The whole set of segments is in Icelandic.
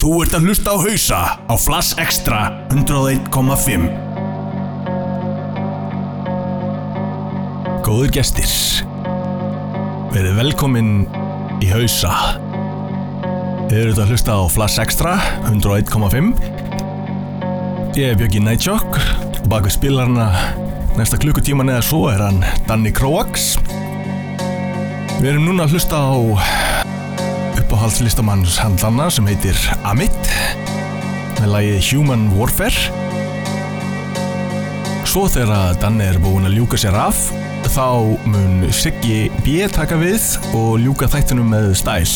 Þú ert að hlusta á hausa á Flass Extra 101.5 Góður gestir Verið velkomin í hausa. Þið eruð að hlusta á Flass Extra 101.5 Ég er Björki Nætsjokk og bak við spilarna næsta klukkutíman eða svo er hann Danny Kroax. Við erum núna að hlusta á uppáhaldslistamanns handlanna sem heitir Amit með lagið Human Warfare Svo þegar Danni er búinn að ljúka sér af þá mun Siggi B. taka við og ljúka þættinum með stæl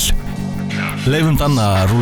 Leifum Danna að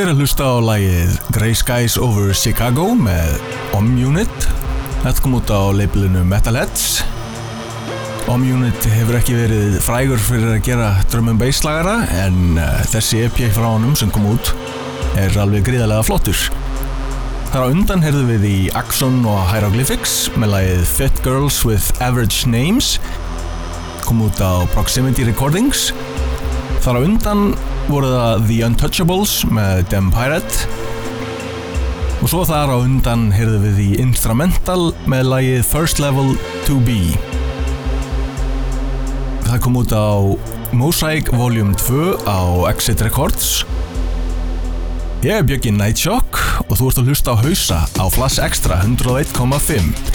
er að hlusta á lagið Grey Skies Over Chicago með Om-Unit. Þetta kom út á labelinu Metalheads. Om-Unit hefur ekki verið frægur fyrir að gera drum and bass lagara en uh, þessi EP frá honum sem kom út er alveg gríðarlega flottur. Þar á undan heyrðum við í Axon og Hieroglyphics með lagið Fit Girls with Average Names kom út á Proximity Recordings. Þar á undan voru það The Untouchables með Dem Pirate og svo þar á undan heyrðum við í Instrumental með lagið First Level To Be. Það kom út á Mosaic Volume 2 á Exit Records. Ég er Björki Nightshock og þú ert að hlusta á hausa á Flash Extra 101.5.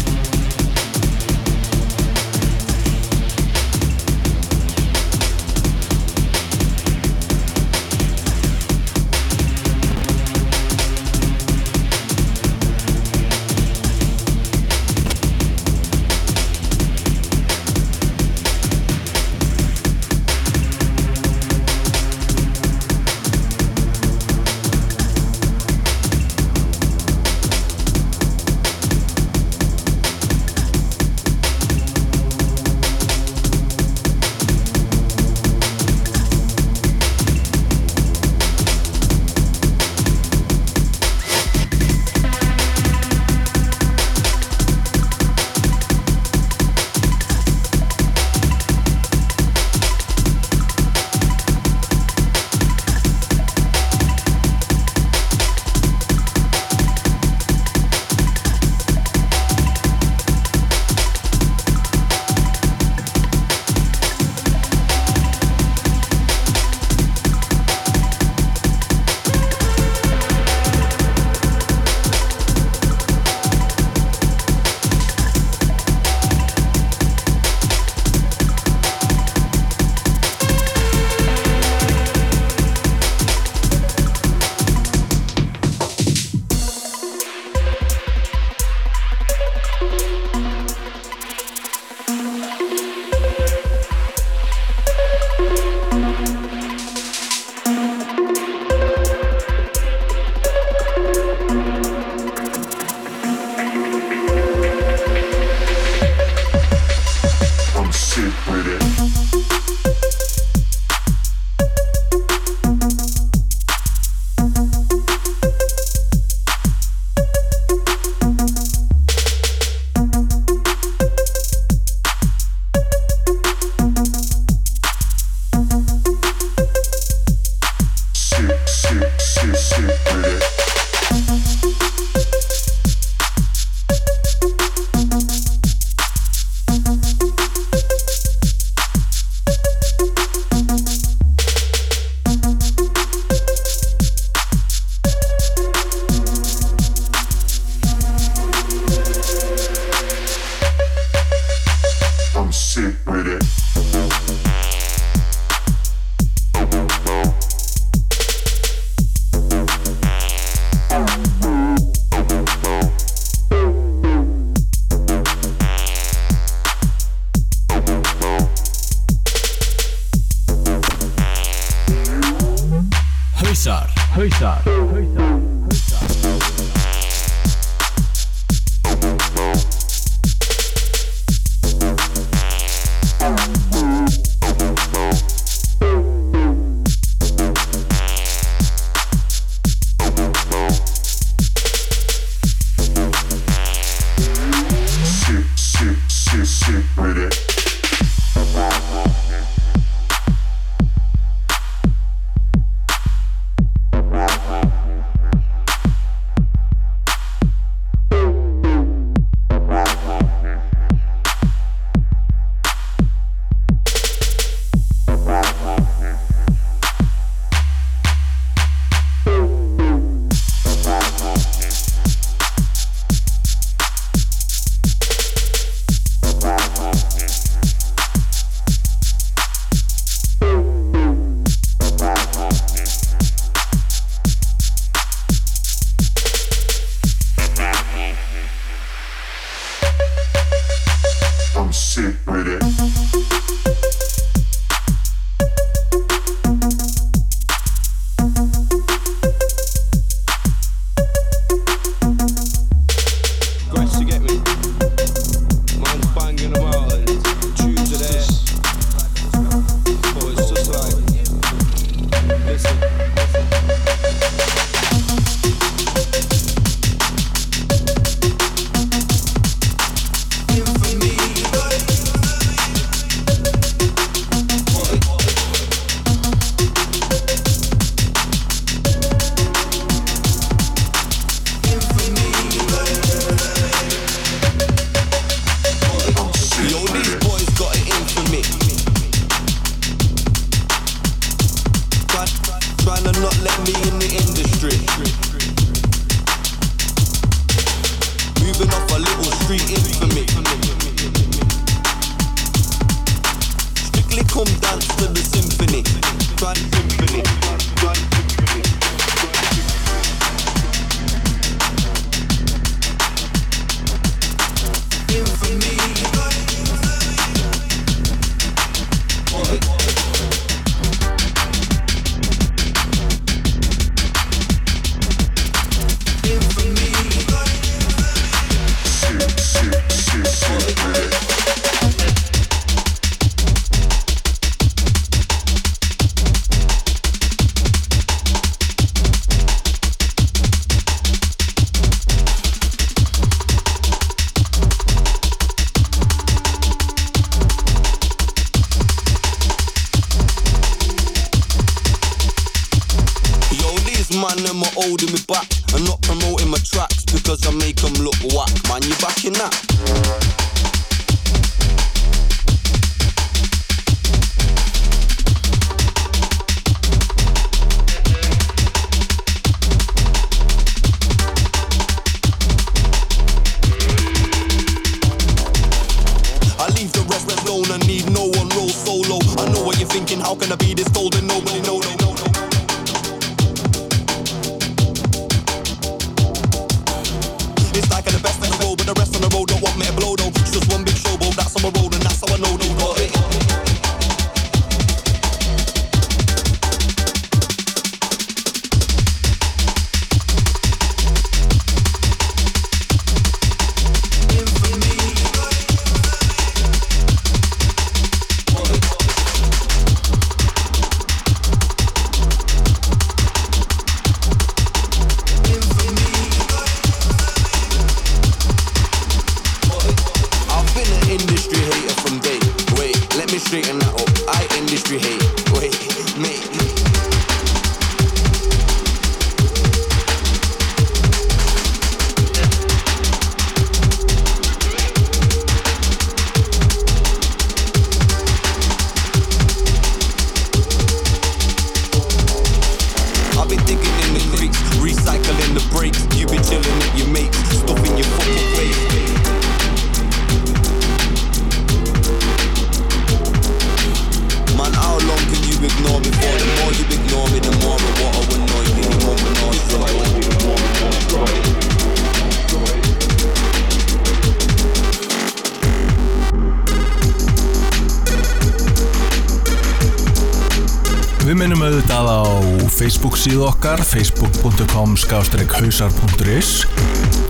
facebook.com hausar.is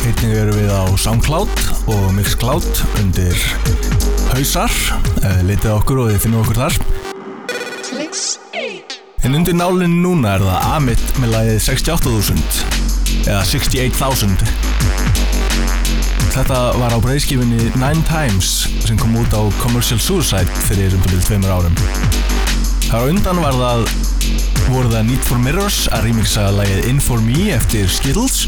Einnig eru við á Soundcloud og Mixcloud undir hausar. Eh, Litið á okkur og þið finnum okkur þar. En undir nálinn núna er það Amit með lagið 68.000 eða 68.000 Þetta var á breyðskifinni Nine Times sem kom út á Commercial Suicide fyrir um til tveimur árum. Þar undan var það voru það Need for Mirrors að remixa lagið In For Me eftir Skittles.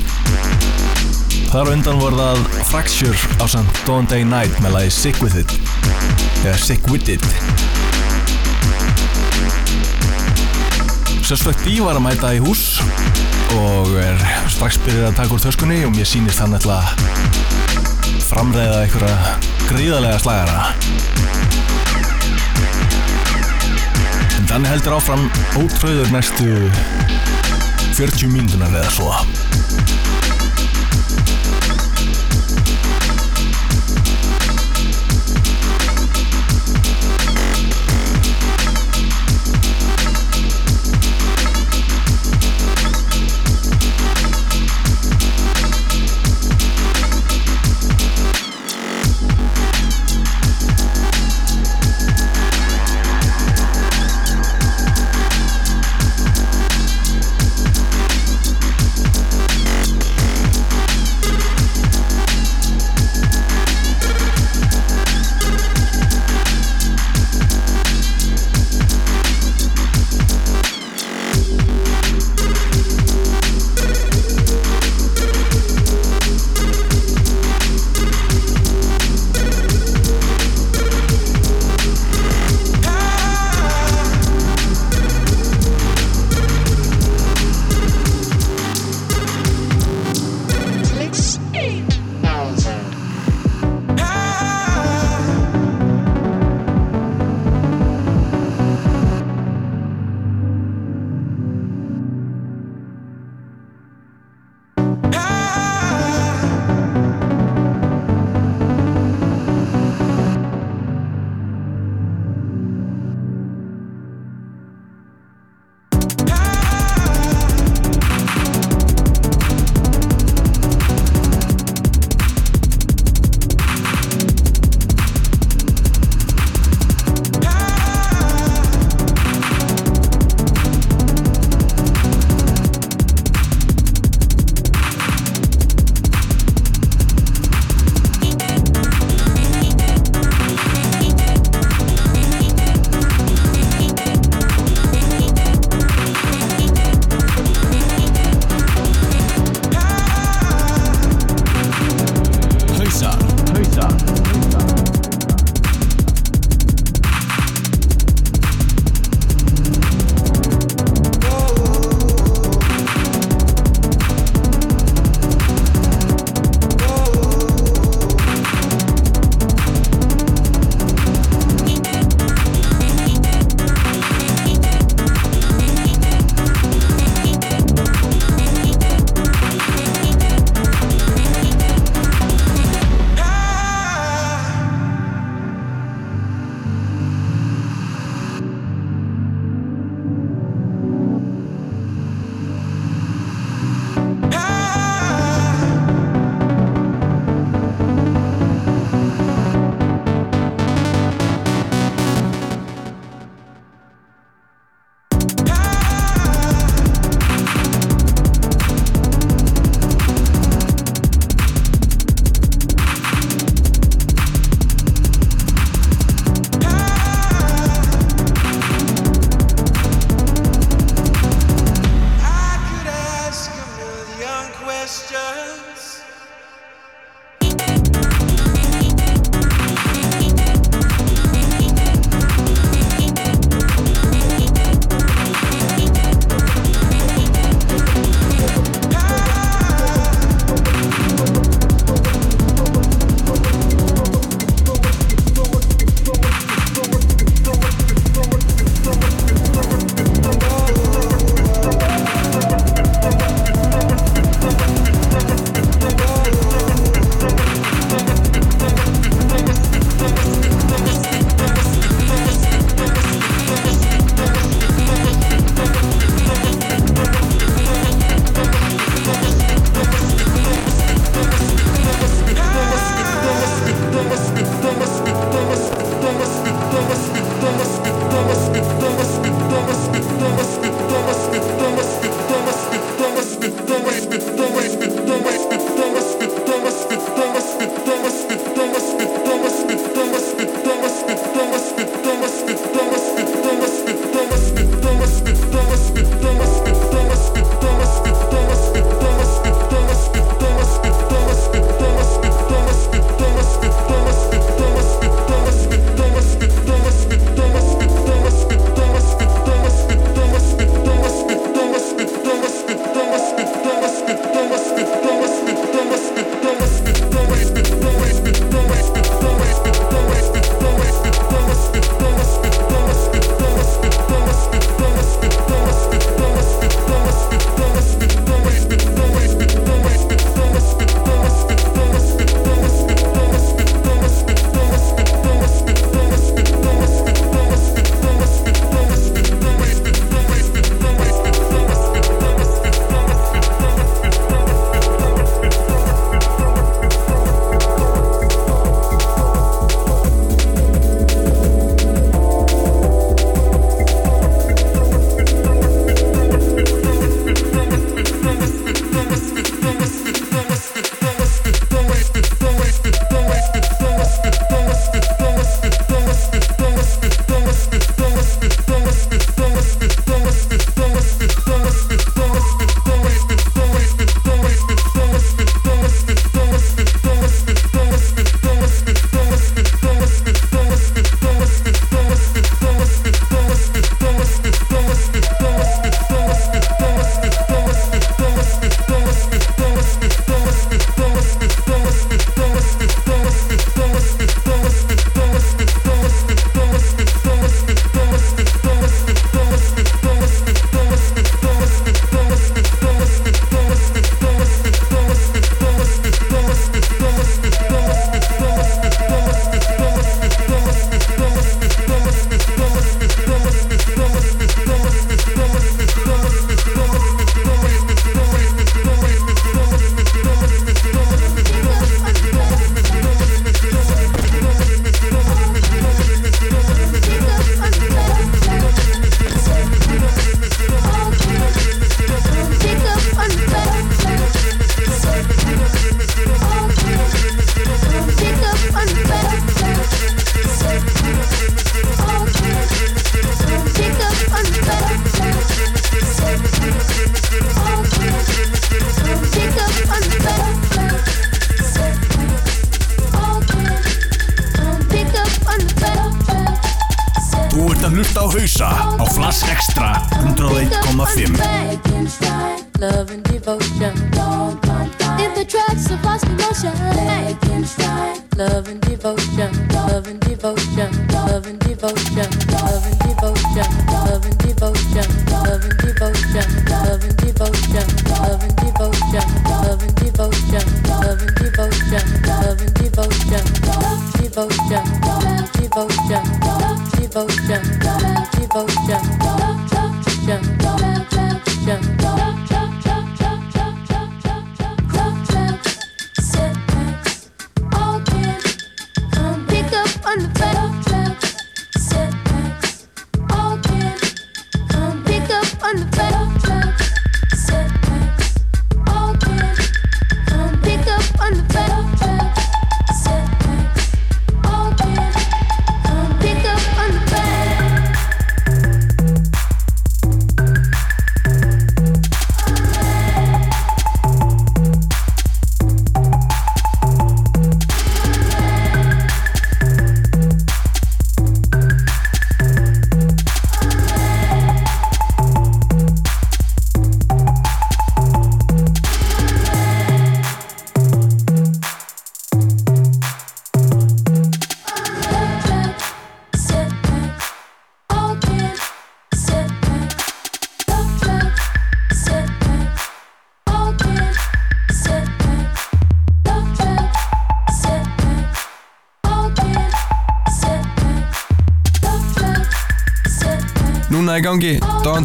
Þar undan voru það Fracture á samt Dawn Day Night með lagið Sick With It eða Sick With It. Suspect D var að mæta í hús og er strax byrjað að taka úr töskunni og mér sýnist hann ætla að framræða einhverja gríðarlega slagara. Þannig heldur áfram ótröður næstu 40 mínútunar eða svo.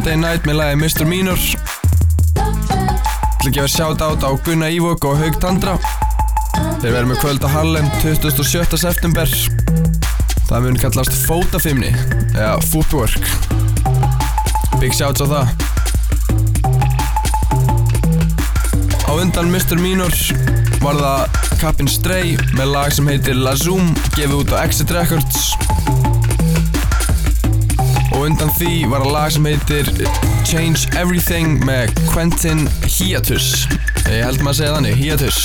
Dante Night með lagi Mr. Minor. Til að gefa shout out á Gunna Ívok og Haug Tandra Þeir verður með kvöld á Harlem 27. september Það mun kallast fótafimni eða footwork Big shouts á það Á undan Mr. Minor var það Capin Stray með lag sem heitir La Zoom gefið út á Exit Records og undan því var það lag sem heitir Change Everything með Quentin Hiatus. Ég held maður að segja þannig, Hiatus.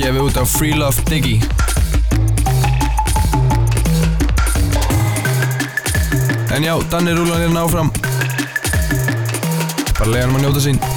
Gefið út á Free Love Diggy. En já, Danni rúlan hérna áfram Bara leiða hann að njóta sín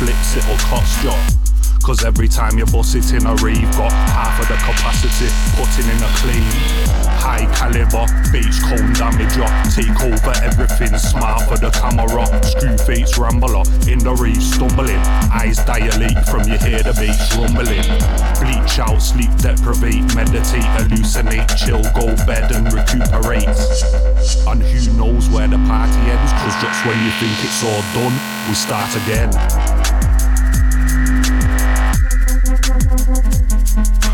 flips, it'll cost you. Cause every time you bust it in a rave, got half of the capacity, putting in a clean. High caliber, beach cone damager, take over everything, smart for the camera. Screw face rambler, in the rave stumbling, eyes dilate from you hear the bass rumbling. Bleach out, sleep deprivate, meditate, hallucinate, chill, go bed and recuperate. And who knows where the party ends, cause just when you think it's all done, we start again. Thank you.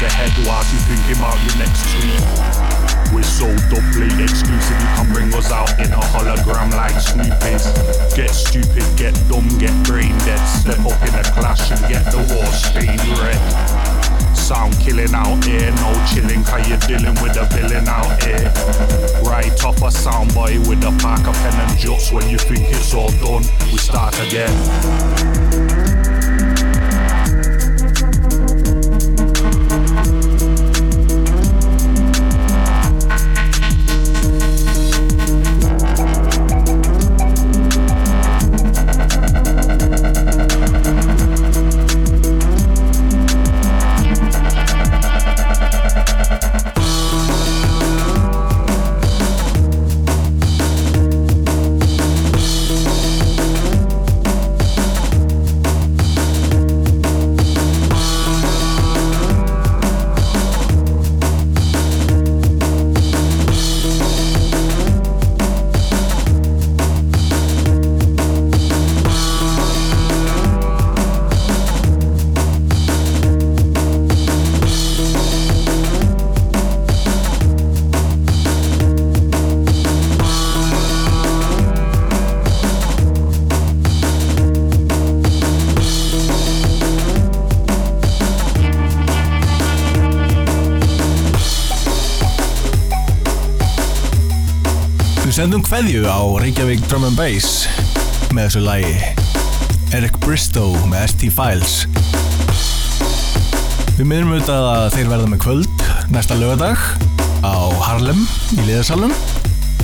Years ahead whilst you thinking about your next tweet. We're so doubly exclusive, you can bring us out in a hologram like Snoopy's. Get stupid, get dumb, get brain dead. Step up in a clash and get the war stained red. Sound killing out here, no chilling, cause you're dealing with a villain out here. Right off a soundboy with a Parker pen and juts. When you think it's all done, we start again. Sendum kveðju á Reykjavík Drum and Bass með þessu lagi. Eric Bristow með ST Files. Við minnum auðvitað að þeir verða með kvöld næsta lögadag á Harlem í liðarsalum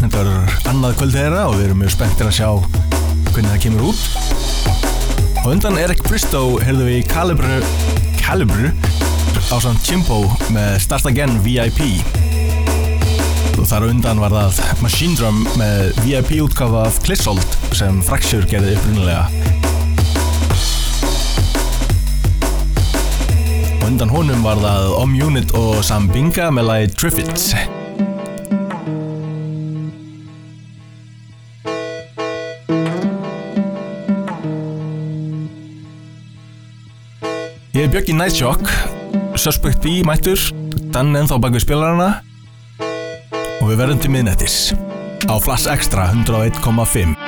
Þetta verður annað kvöld þeirra og við erum mjög spenntir að sjá hvernig það kemur út. Og undan Eric Bristow heyrðum við Calibru Calibru á samt Chimpo með Start Again VIP og þar undan var það Machine Drum með VIP útgafa af Clissold sem Fracture gerði upprunnilega og undan honum var það Om Unit og Sambinga með lagi Triffids. Ég er Björki Nightshock Suspect B mættur Dan ennþá bak við spilarana og við verðum til miðnættis. Á Flash Extra 101,5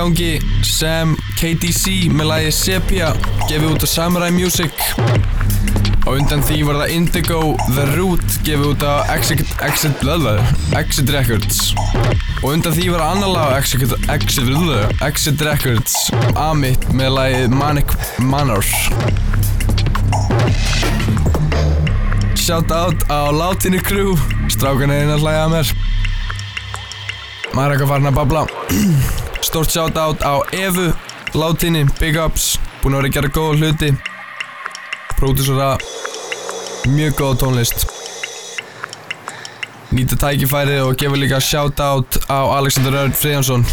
gangi Sam KDC með lagið Sepia gefið út á Samurai Music. Og undan því var það Indigo The Root gefið út á Exit, Exit, Exit Records. Og undan því var annar lag Exit, Exit, Records. Amit með lagið Manic Manor. Shout out á Látinni Crew. Strákan er inn að hlæja að mér. Maður er eitthvað farin að babla Stort shout out á Evu Látinni, Big Ups Búin að vera að gera góða hluti. Pródúsera Mjög góða tónlist. Nýta tækifærið og gefa líka shout out á Alexander Örn Friðjansson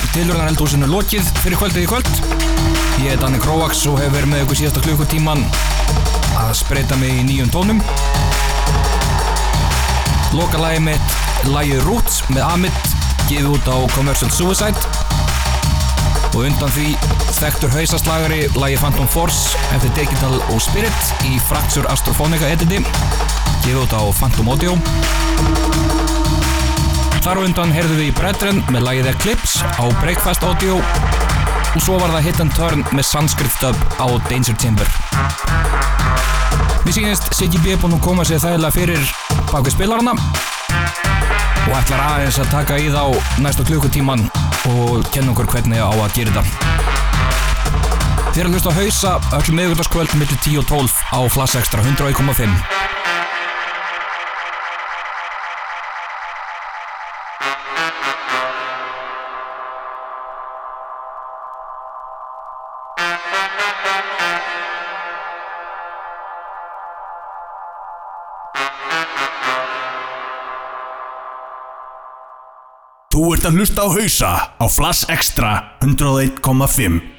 er tilurðan eldhúsinu lokið fyrir kvöldið í kvöld. Ég er Danni Króaks og hefur verið með ykkur síðasta klukkutíman að spreita mig í nýjum tónum. Loka lagi mitt, lagið Roots með Amit, gefið út á Commercial Suicide. Og undan því þekktur hausaslagari lagið Phantom Force eftir Digital og Spirit í Fracture Astrophonica editi, gefið út á Phantom Audio. Þar undan heyrðum við í Brethren með lagið Eclipse á Breakfast Audio og svo var það Hit and Turn með Sanskrit Dub á Danger Timber. Mér sýnist Siggy B. búinn að koma sér þægilega fyrir bak við spilarana og ætlar aðeins að taka í þá næsta klukkutíman og kenna okkur hvernig á að gera þetta. Er að hlusta að hausa öllum meðgöldarskvöld millir 10 og 12 á Flass Extra 101.5. Þú ert að hlusta á hausa á Flass Extra 101,5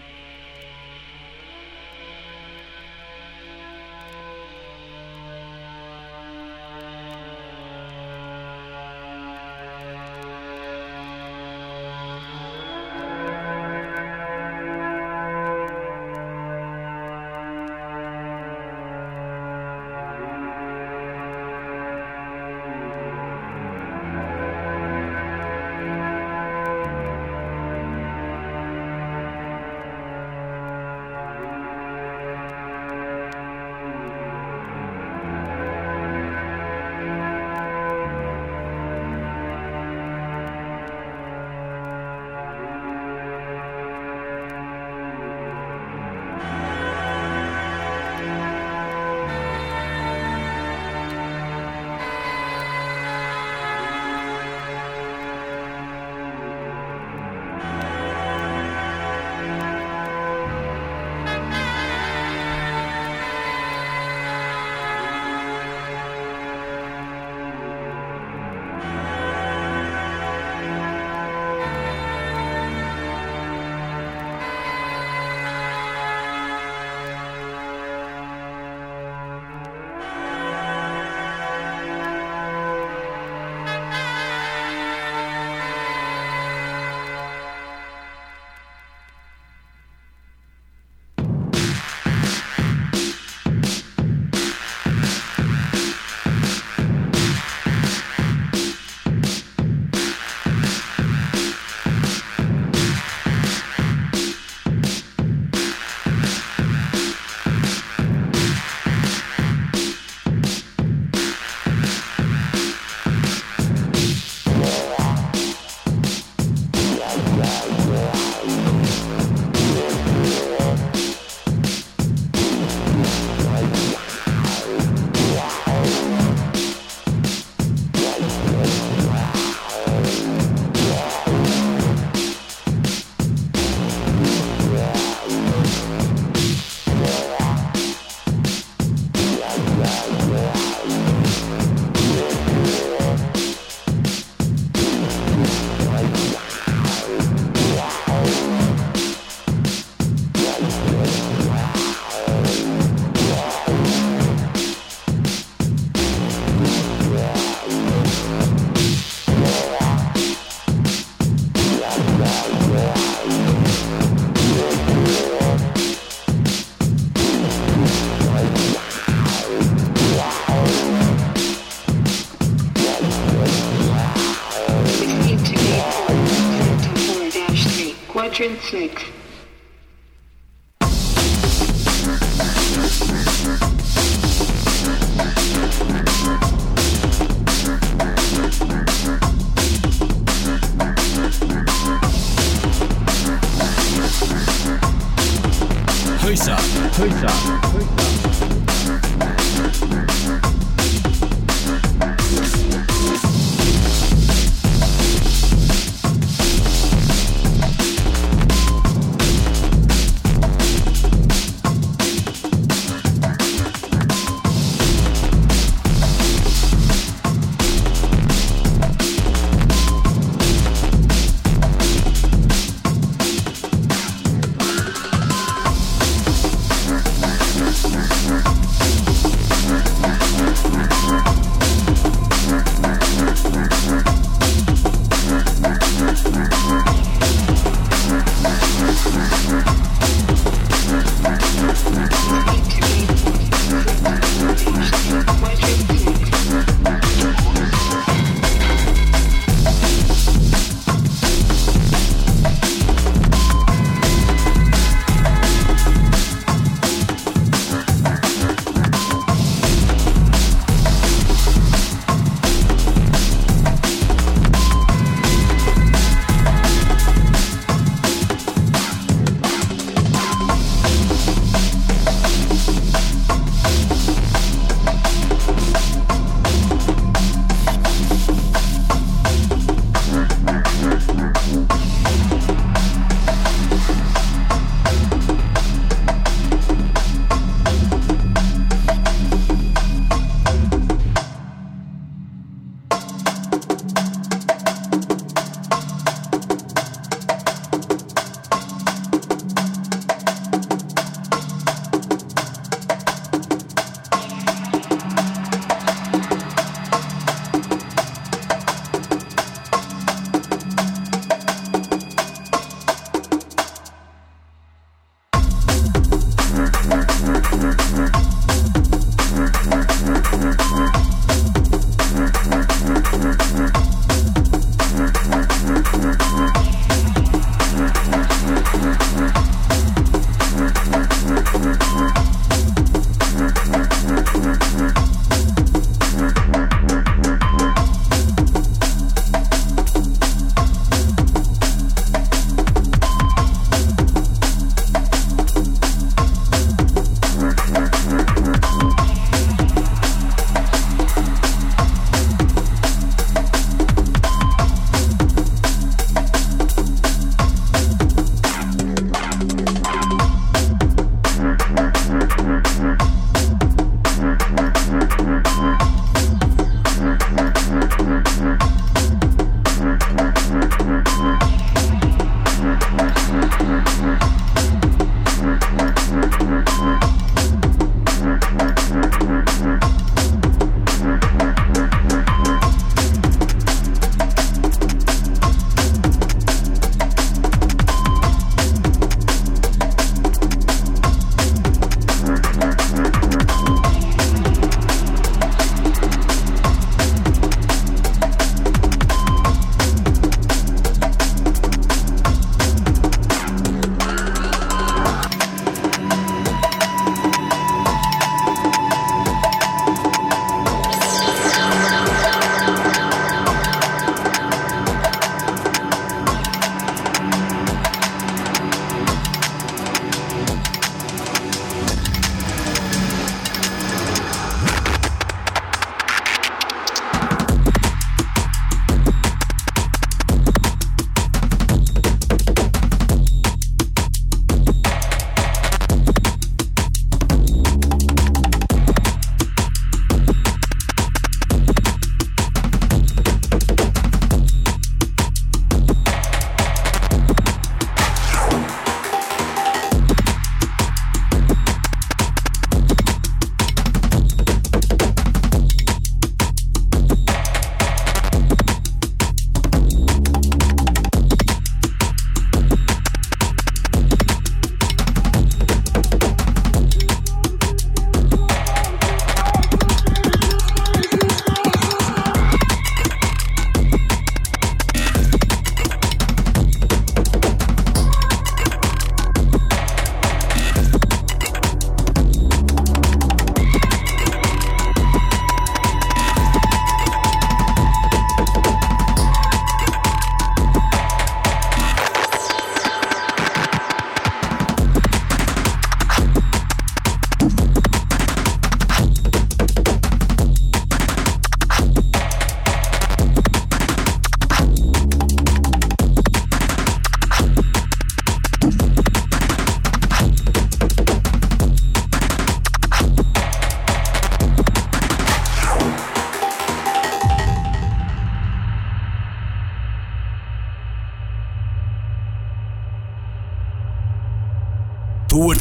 Grundsveit. Hausa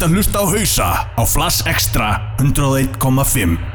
að hlusta á hausa á Flass Extra 101,5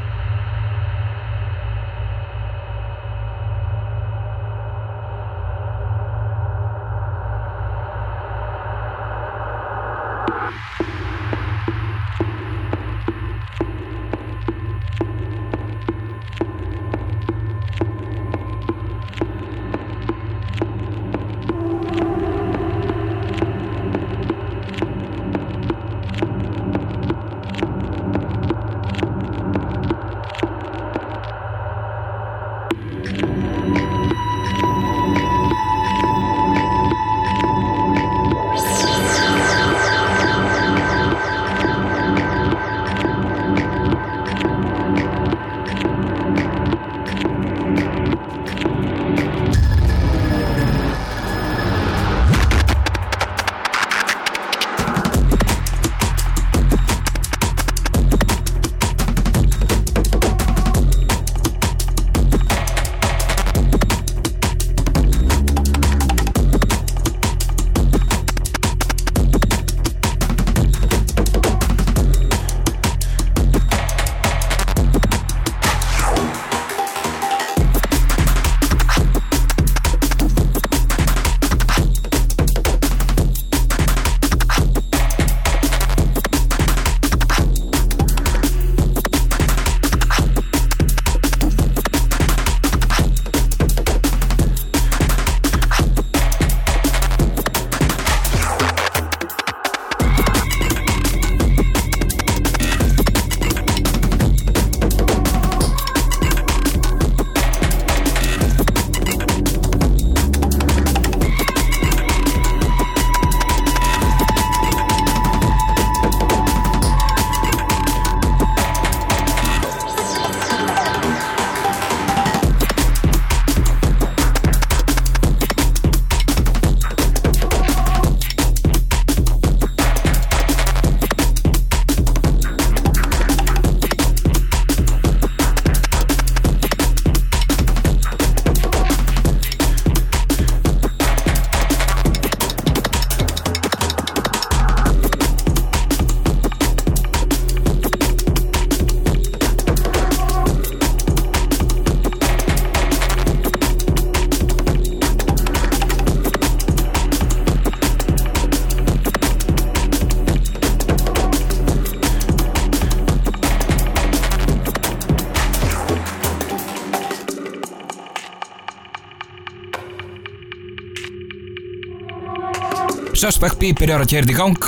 Suspect B byrjar að kæra í gang.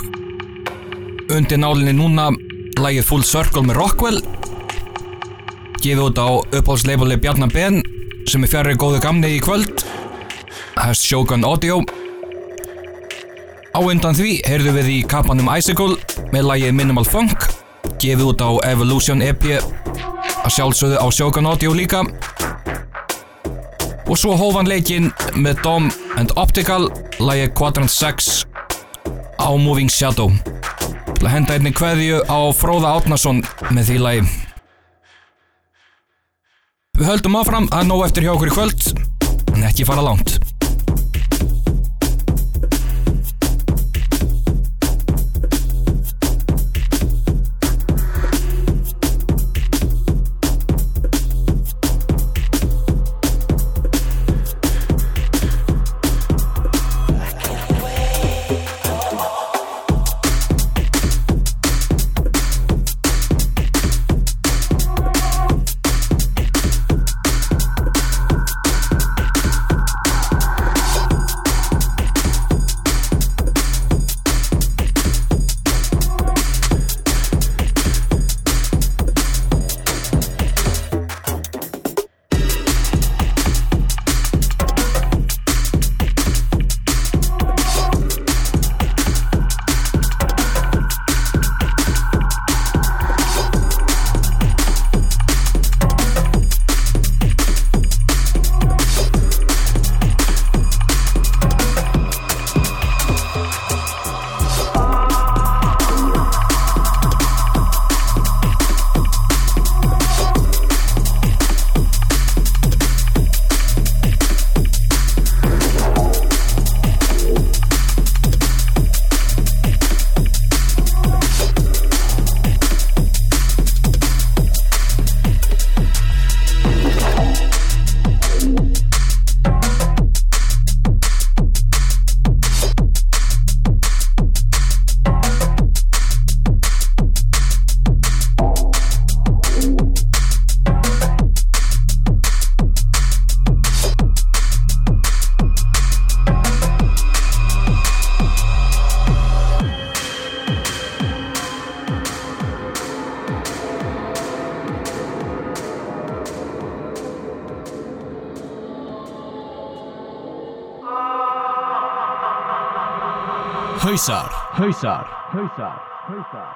Undir nálinni núna Lægið Full Circle með Rockwell. Gefið út á uppáhaldsleifali Bjarnar Ben sem er fjarrir góðu gamni í kvöld. Hæst Shogun Audio. Á undan því heyrðu við í kapanum Icicle með lægið Minimal Funk. Gefið út á Evolution EP að sjálfsögðu á Shogun Audio líka. Og svo hófan leikinn með Dom and Optical lægið Quadrant 6 á Moving Shadow. Til að henda einni kveðju á Fróða Átnason með því lægi Við höldum áfram að nóg eftir hjá okkur í kvöld en ekki fara langt hausar, hausar, hausar,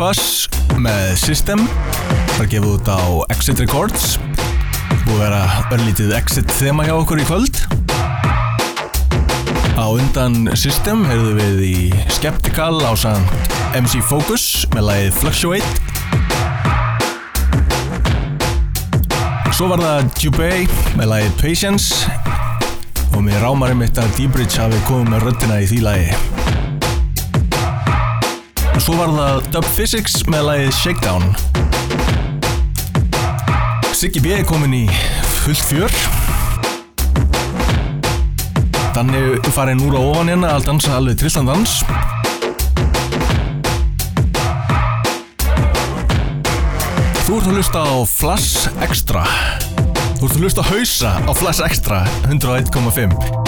Fuzz með System. Það er gefið út á Exit Records. Búið að vera örlítið Exit þema hjá okkur í kvöld. Á undan System heyrðu við í Skeptical á samt MC Focus með lagið Fluctuate. Svo var það Jubei með lagið Patience. Og mér rámar einmitt að D-Bridge hafi komið með röddina í því lagi og svo var það Dub Physics með lagið Shakedown. Siggy B er komin í fullt fjör. Danni farin úr á ofan hérna að dansa alveg trillan dans. Þú ert að hlusta á Flash Extra. Þú ert að hlusta á hausa á Flash Extra 101.5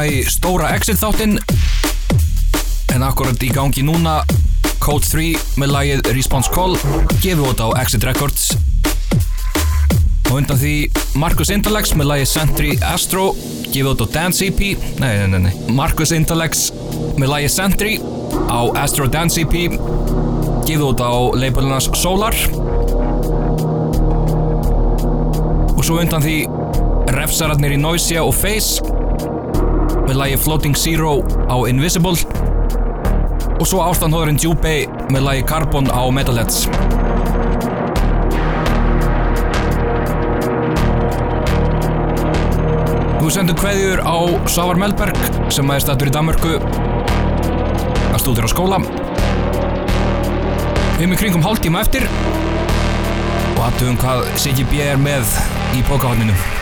verðist stefna í stóra exit þáttinn en akkurat í gangi núna Code 3 með lagið Response Call gefið út á Exit Records og undan því Marcus Intellex með lagið Sentry Astro gefið út á Dance EP nei, nei, nei. Marcus Intellex með lagið Sentry á Astro Dance EP gefið út á labelinas Solar og svo undan því refsararnir í Noisia og Face með lagi Floating Zero á Invisible og svo ástandhóðurinn Jubei með lagi Carbon á Metalheads. Við sendum kveðjur á Sávar Melberg sem er stættur í Danmörku að stúdur á skóla. Við erum í kringum hálftíma eftir og aðtöfum hvað CGB er með í bókahorninu.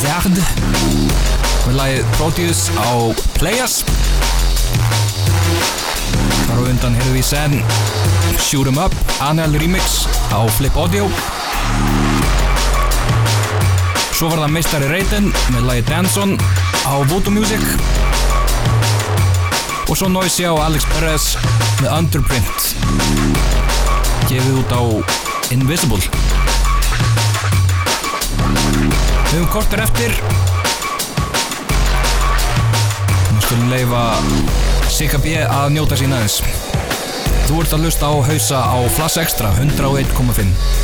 DJ Azard með lagið Proteus á Playas. Þar á undan heyrðum við sen Shoot 'em Up Anel Remix á Flip Audio. Svo var það meistari Raiden með lagið Danson á Voodoo Music. Og svo Noisy á Alex Perez með Underprint. Gefið út á Invisible Við höfum kortur eftir. Við skulum leifa Sigga B að njóta sín aðeins. Þú ert að lusta á hausa á Flass Extra 101,5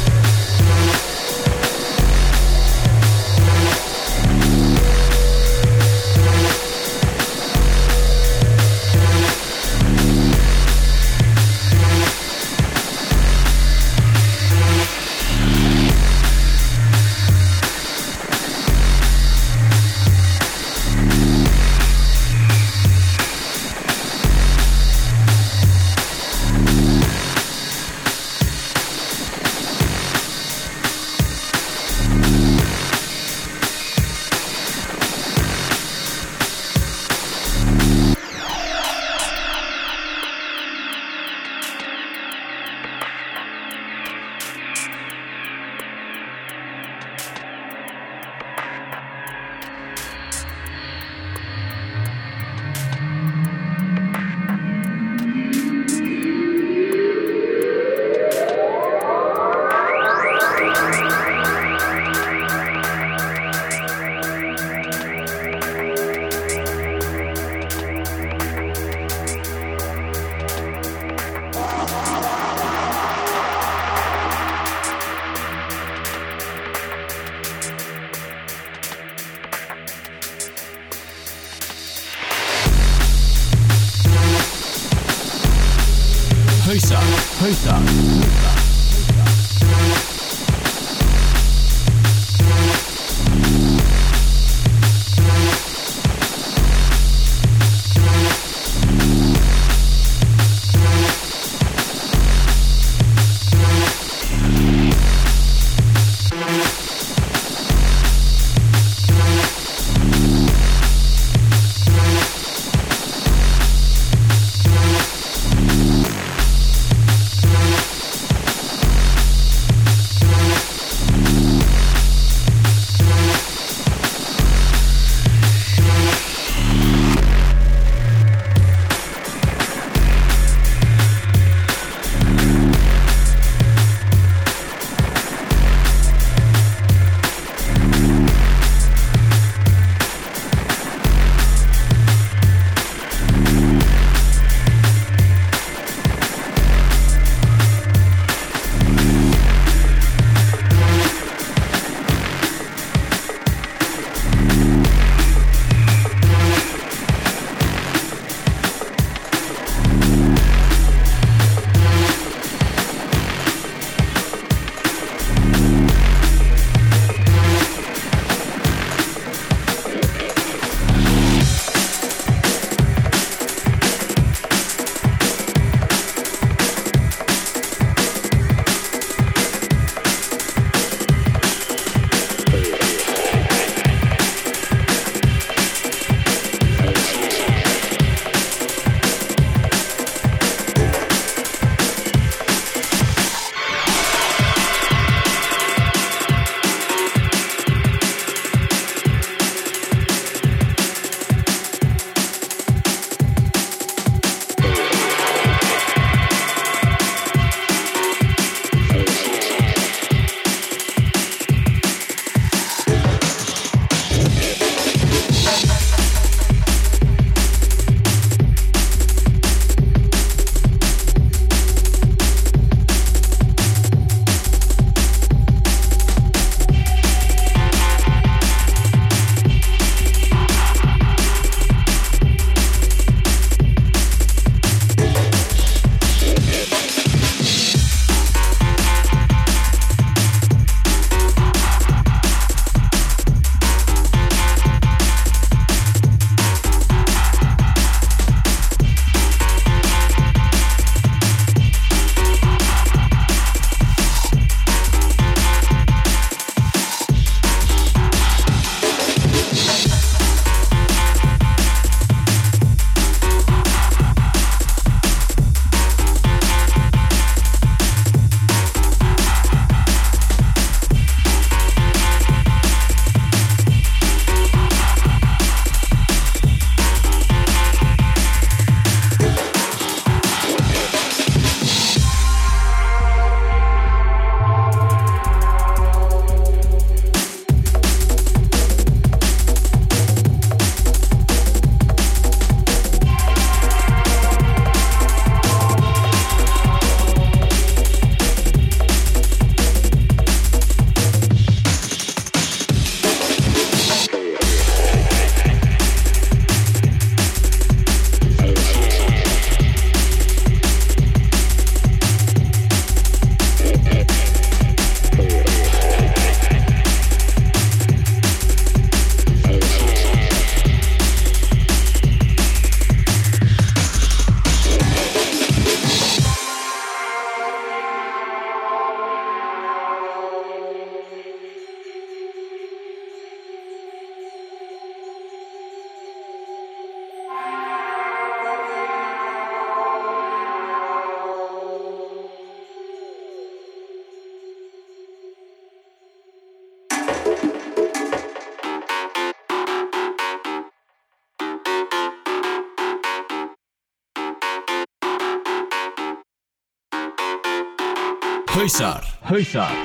Hausar,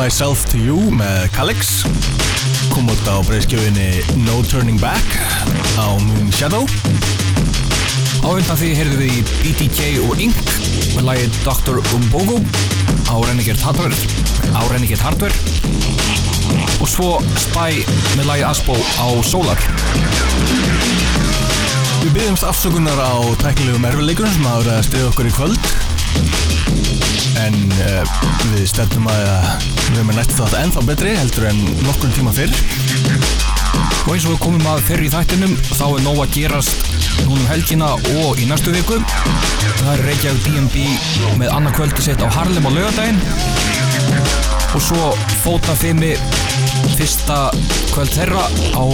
Myself to You með Calix kom út á breyðskjöfinni No Turning Back á Moon Shadow. Á undan því heyrðum við í BTK og Ink með lagið Dr. Umbogo á Renegade Hardware á Renegade Hardware. Og svo Spy með lagið Aspo á Solar. Við byggjumst afsökunar á tæknilegum erfileikunum sem hafa verið að stiða okkur í kvöld. En uh, við stefnum að við að nætt þátt ennþá betri heldur en nokkur tíma fyrr. Og eins og við komum að fyrir í þættinum þá er nóg að gerast núna um helgina og í næstu viku. Það er Reykjavík D&B með annað kvöldi sitt á Harlem á laugadaginn og svo fótafimi fyrsta kvöld þeirra á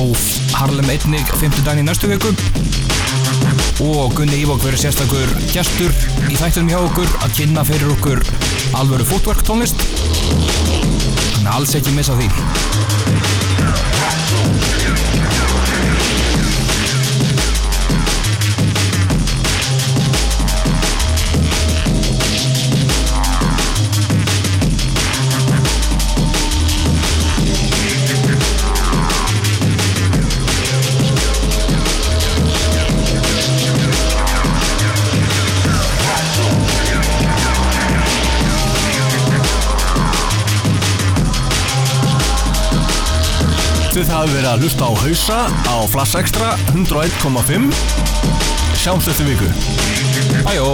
Harlem einnig 5. daginn í næstu viku. Og Gunni Ívok verður sérstakur gestur í þættunum hjá okkur að kynna fyrir okkur alvöru fútverk tónlist þannig að alls ekki Þið hafi verið að hlusta á hausa á Flass Extra 101.5 Sjáumst eftir viku. Bæjó